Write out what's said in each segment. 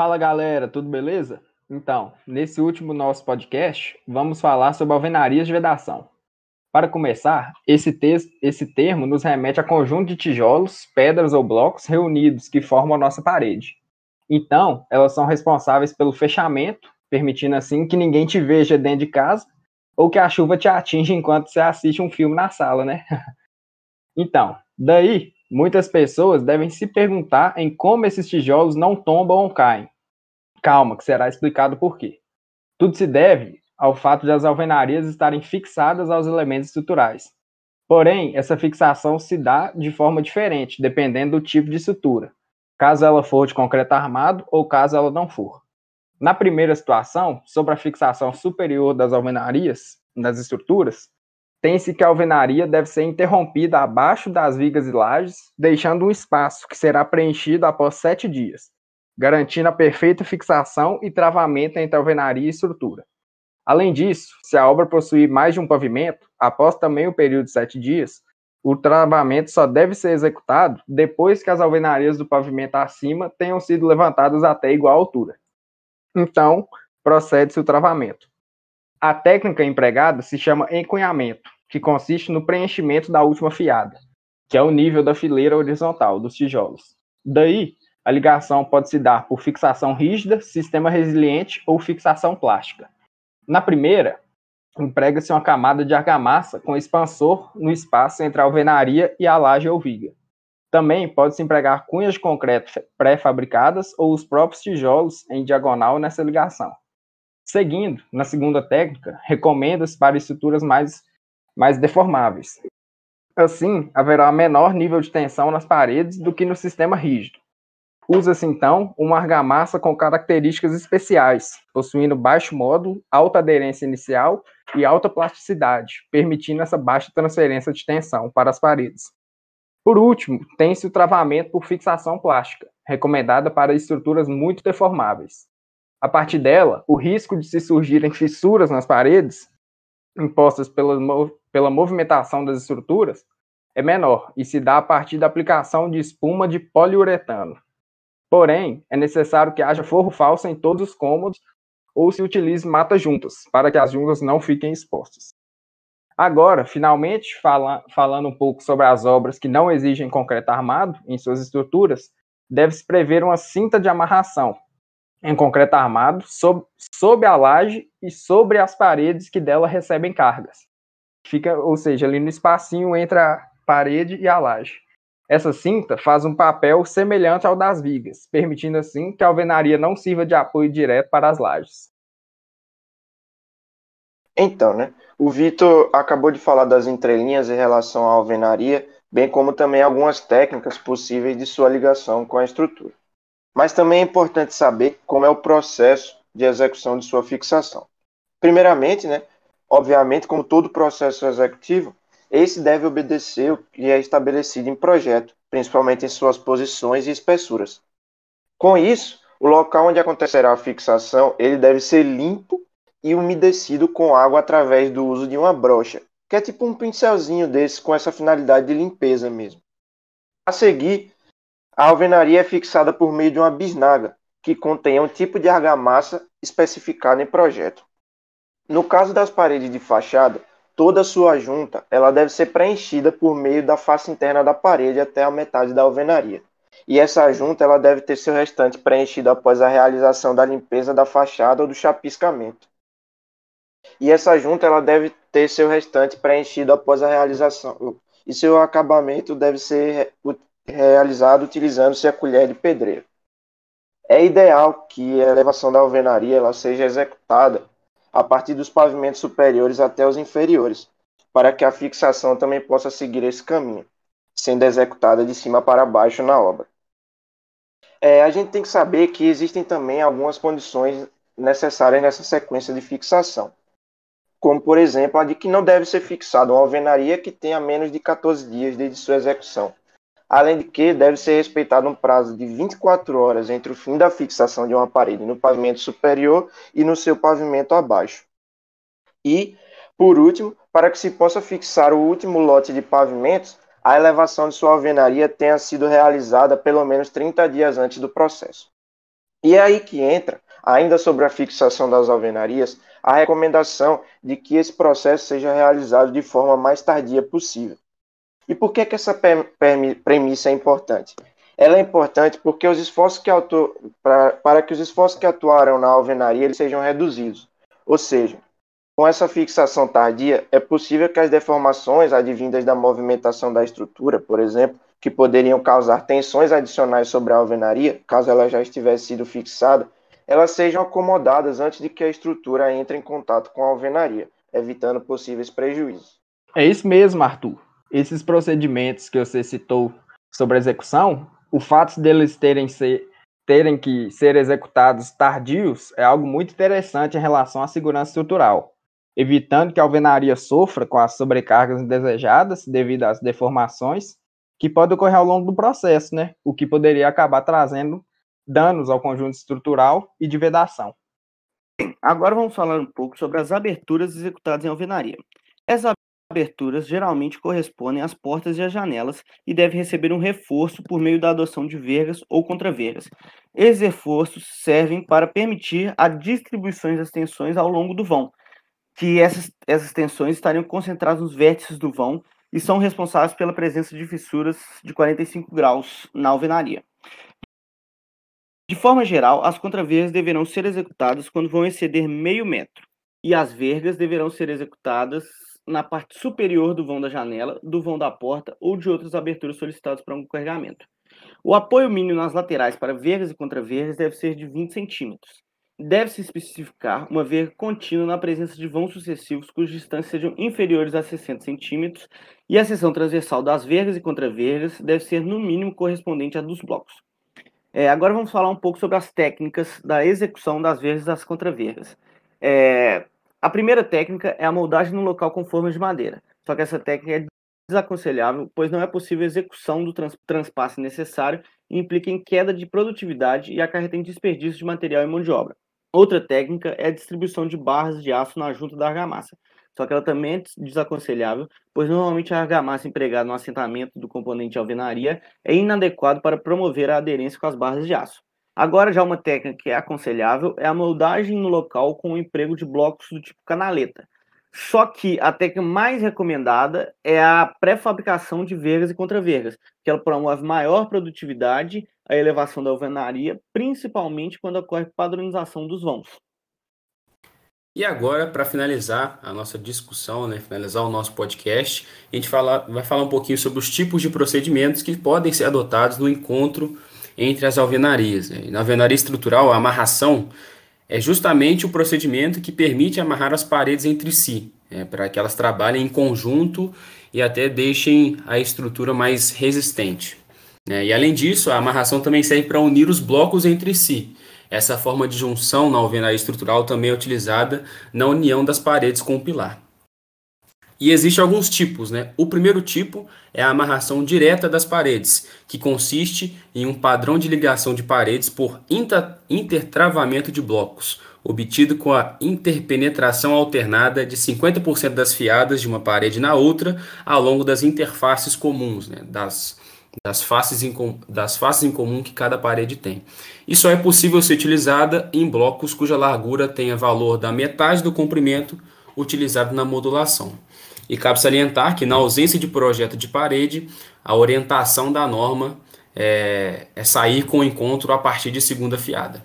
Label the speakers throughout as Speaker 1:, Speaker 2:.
Speaker 1: Fala galera, tudo beleza? Então, nesse último nosso podcast, vamos falar sobre alvenarias de vedação. Para começar, esse, esse termo nos remete a conjunto de tijolos, pedras ou blocos reunidos que formam a nossa parede. Então, elas são responsáveis pelo fechamento, permitindo assim que ninguém te veja dentro de casa ou que a chuva te atinja enquanto você assiste um filme na sala, né? então, daí, muitas pessoas devem se perguntar em como esses tijolos não tombam ou caem. Calma, que será explicado por quê. Tudo se deve ao fato de as alvenarias estarem fixadas aos elementos estruturais. Porém, essa fixação se dá de forma diferente, dependendo do tipo de estrutura, caso ela for de concreto armado ou caso ela não for. Na primeira situação, sobre a fixação superior das alvenarias, das estruturas, tem-se que a alvenaria deve ser interrompida abaixo das vigas e lajes, deixando um espaço que será preenchido após sete dias, garantindo a perfeita fixação e travamento entre alvenaria e estrutura. Além disso, se a obra possuir mais de um pavimento, após também o período de sete dias, o travamento só deve ser executado depois que as alvenarias do pavimento acima tenham sido levantadas até igual altura. Então, procede-se o travamento. A técnica empregada se chama encunhamento, que consiste no preenchimento da última fiada, que é o nível da fileira horizontal dos tijolos. Daí, a ligação pode se dar por fixação rígida, sistema resiliente ou fixação plástica. Na primeira, emprega-se uma camada de argamassa com expansor no espaço entre a alvenaria e a laje ou viga. Também pode-se empregar cunhas de concreto pré-fabricadas ou os próprios tijolos em diagonal nessa ligação. Seguindo, na segunda técnica, recomenda-se para estruturas mais, mais deformáveis. Assim, haverá menor nível de tensão nas paredes do que no sistema rígido. Usa-se então uma argamassa com características especiais, possuindo baixo módulo, alta aderência inicial e alta plasticidade, permitindo essa baixa transferência de tensão para as paredes. Por último, tem-se o travamento por fixação plástica, recomendada para estruturas muito deformáveis. A partir dela, o risco de se surgirem fissuras nas paredes, impostas pela, pela movimentação das estruturas, é menor e se dá a partir da aplicação de espuma de poliuretano. Porém, é necessário que haja forro falso em todos os cômodos ou se utilize mata-juntas, para que as juntas não fiquem expostas. Agora, finalmente, fala, falando um pouco sobre as obras que não exigem concreto armado em suas estruturas, deve-se prever uma cinta de amarração em concreto armado sob, sob a laje e sobre as paredes que dela recebem cargas. Fica, ou seja, ali no espacinho entre a parede e a laje. Essa cinta faz um papel semelhante ao das vigas, permitindo assim que a alvenaria não sirva de apoio direto para as lajes.
Speaker 2: Então, né? O Vitor acabou de falar das entrelinhas em relação à alvenaria, bem como também algumas técnicas possíveis de sua ligação com a estrutura. Mas também é importante saber como é o processo de execução de sua fixação. Primeiramente, né, obviamente, como todo processo executivo, esse deve obedecer o que é estabelecido em projeto, principalmente em suas posições e espessuras. Com isso, o local onde acontecerá a fixação, ele deve ser limpo e umedecido com água através do uso de uma brocha, que é tipo um pincelzinho desse com essa finalidade de limpeza mesmo. A seguir, a alvenaria é fixada por meio de uma bisnaga, que contém um tipo de argamassa especificado em projeto. No caso das paredes de fachada, toda sua junta ela deve ser preenchida por meio da face interna da parede até a metade da alvenaria. E essa junta ela deve ter seu restante preenchido após a realização da limpeza da fachada ou do chapiscamento e essa junta ela deve ter seu restante preenchido após a realização. E seu acabamento deve ser realizado utilizando-se a colher de pedreiro. É ideal que a elevação da alvenaria ela seja executada a partir dos pavimentos superiores até os inferiores, para que a fixação também possa seguir esse caminho, sendo executada de cima para baixo na obra. É, a gente tem que saber que existem também algumas condições necessárias nessa sequência de fixação como por exemplo a de que não deve ser fixada uma alvenaria que tenha menos de 14 dias desde sua execução. Além de que deve ser respeitado um prazo de 24 horas entre o fim da fixação de uma parede no pavimento superior e no seu pavimento abaixo. E, por último, para que se possa fixar o último lote de pavimentos, a elevação de sua alvenaria tenha sido realizada pelo menos 30 dias antes do processo. E é aí que entra, ainda sobre a fixação das alvenarias, a recomendação de que esse processo seja realizado de forma mais tardia possível. E por que, que essa premissa é importante? Ela é importante porque os esforços que atu... para, para que os esforços que atuaram na alvenaria eles sejam reduzidos. Ou seja, com essa fixação tardia, é possível que as deformações advindas da movimentação da estrutura, por exemplo, que poderiam causar tensões adicionais sobre a alvenaria, caso ela já estivesse sido fixada, elas sejam acomodadas antes de que a estrutura entre em contato com a alvenaria, evitando possíveis prejuízos.
Speaker 1: É isso mesmo, Arthur. Esses procedimentos que você citou sobre execução, o fato deles terem, ser, terem que ser executados tardios é algo muito interessante em relação à segurança estrutural, evitando que a alvenaria sofra com as sobrecargas indesejadas devido às deformações que podem ocorrer ao longo do processo, né? O que poderia acabar trazendo danos ao conjunto estrutural e de vedação.
Speaker 3: Agora vamos falar um pouco sobre as aberturas executadas em alvenaria. Essas aberturas geralmente correspondem às portas e às janelas e devem receber um reforço por meio da adoção de vergas ou contravergas. Esses reforços servem para permitir a distribuição das tensões ao longo do vão, que essas, essas tensões estariam concentradas nos vértices do vão e são responsáveis pela presença de fissuras de 45 graus na alvenaria. De forma geral, as contravergas deverão ser executadas quando vão exceder meio metro, e as vergas deverão ser executadas na parte superior do vão da janela, do vão da porta ou de outras aberturas solicitadas para um carregamento. O apoio mínimo nas laterais para vergas e contravergas deve ser de 20 centímetros. Deve-se especificar uma verga contínua na presença de vãos sucessivos cujas distâncias sejam inferiores a 60 centímetros e a seção transversal das vergas e contravergas deve ser no mínimo correspondente à dos blocos. É, agora vamos falar um pouco sobre as técnicas da execução das vergas e das contravergas. É, a primeira técnica é a moldagem no local com formas de madeira. Só que essa técnica é desaconselhável, pois não é possível a execução do trans transpasse necessário e implica em queda de produtividade e acarreta em desperdício de material e mão de obra. Outra técnica é a distribuição de barras de aço na junta da argamassa. Só que ela também é desaconselhável, pois normalmente a argamassa empregada no assentamento do componente alvenaria é inadequado para promover a aderência com as barras de aço. Agora, já uma técnica que é aconselhável é a moldagem no local com o emprego de blocos do tipo canaleta. Só que a técnica mais recomendada é a pré-fabricação de vergas e contravergas, que ela promove maior produtividade, a elevação da alvenaria, principalmente quando ocorre padronização dos vãos.
Speaker 4: E agora, para finalizar a nossa discussão, né, finalizar o nosso podcast, a gente fala, vai falar um pouquinho sobre os tipos de procedimentos que podem ser adotados no encontro entre as alvenarias. Né. Na alvenaria estrutural, a amarração é justamente o procedimento que permite amarrar as paredes entre si, né, para que elas trabalhem em conjunto e até deixem a estrutura mais resistente. Né. E além disso, a amarração também serve para unir os blocos entre si essa forma de junção na alvenaria estrutural também é utilizada na união das paredes com o pilar. E existem alguns tipos, né? O primeiro tipo é a amarração direta das paredes, que consiste em um padrão de ligação de paredes por intertravamento de blocos, obtido com a interpenetração alternada de 50% das fiadas de uma parede na outra ao longo das interfaces comuns, né? das das faces, em, das faces em comum que cada parede tem. E só é possível ser utilizada em blocos cuja largura tenha valor da metade do comprimento utilizado na modulação. E cabe salientar que, na ausência de projeto de parede, a orientação da norma é, é sair com o encontro a partir de segunda fiada.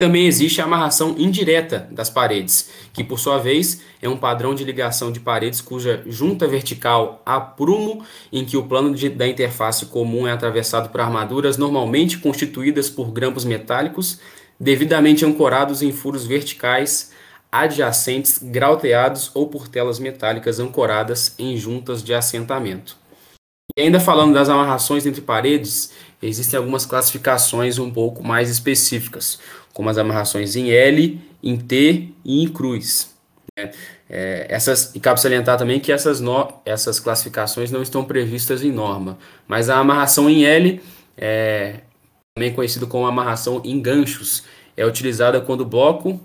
Speaker 4: Também existe a amarração indireta das paredes, que por sua vez é um padrão de ligação de paredes cuja junta vertical há prumo, em que o plano de, da interface comum é atravessado por armaduras normalmente constituídas por grampos metálicos, devidamente ancorados em furos verticais adjacentes, grauteados ou por telas metálicas ancoradas em juntas de assentamento. E ainda falando das amarrações entre paredes, existem algumas classificações um pouco mais específicas como as amarrações em L, em T e em cruz. Né? É, essas, e cabe salientar também que essas, no, essas classificações não estão previstas em norma, mas a amarração em L, é, também conhecido como amarração em ganchos, é utilizada quando o bloco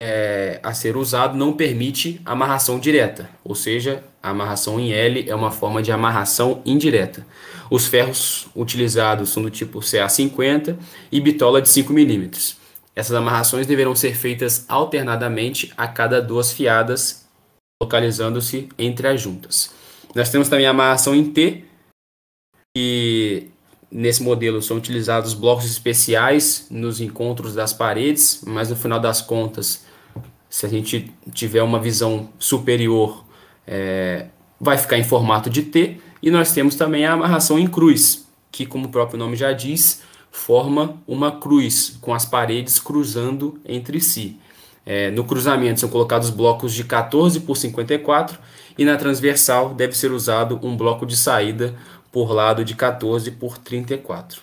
Speaker 4: é, a ser usado não permite amarração direta, ou seja, a amarração em L é uma forma de amarração indireta. Os ferros utilizados são do tipo CA50 e bitola de 5 mm. Essas amarrações deverão ser feitas alternadamente a cada duas fiadas, localizando-se entre as juntas. Nós temos também a amarração em T, e nesse modelo são utilizados blocos especiais nos encontros das paredes, mas no final das contas, se a gente tiver uma visão superior, é, vai ficar em formato de T. E nós temos também a amarração em cruz, que, como o próprio nome já diz, forma uma cruz com as paredes cruzando entre si. É, no cruzamento são colocados blocos de 14 por 54 e na transversal deve ser usado um bloco de saída por lado de 14 por 34.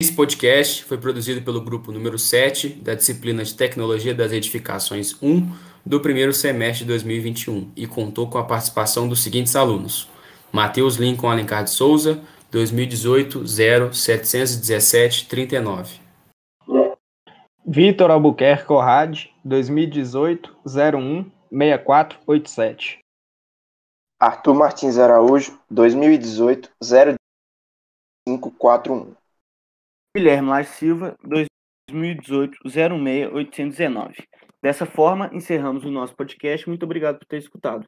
Speaker 4: Esse podcast foi produzido pelo grupo número 7 da disciplina de Tecnologia das Edificações 1 do primeiro semestre de 2021 e contou com a participação dos seguintes alunos: Matheus Lincoln Alencar de Souza, 2018 0717 39.
Speaker 1: Vitor Albuquerque Corrade, 2018 01 6487.
Speaker 2: Arthur Martins Araújo, 2018 0541.
Speaker 3: Guilherme Lage Silva, 2018 06819. Dessa forma, encerramos o nosso podcast. Muito obrigado por ter escutado.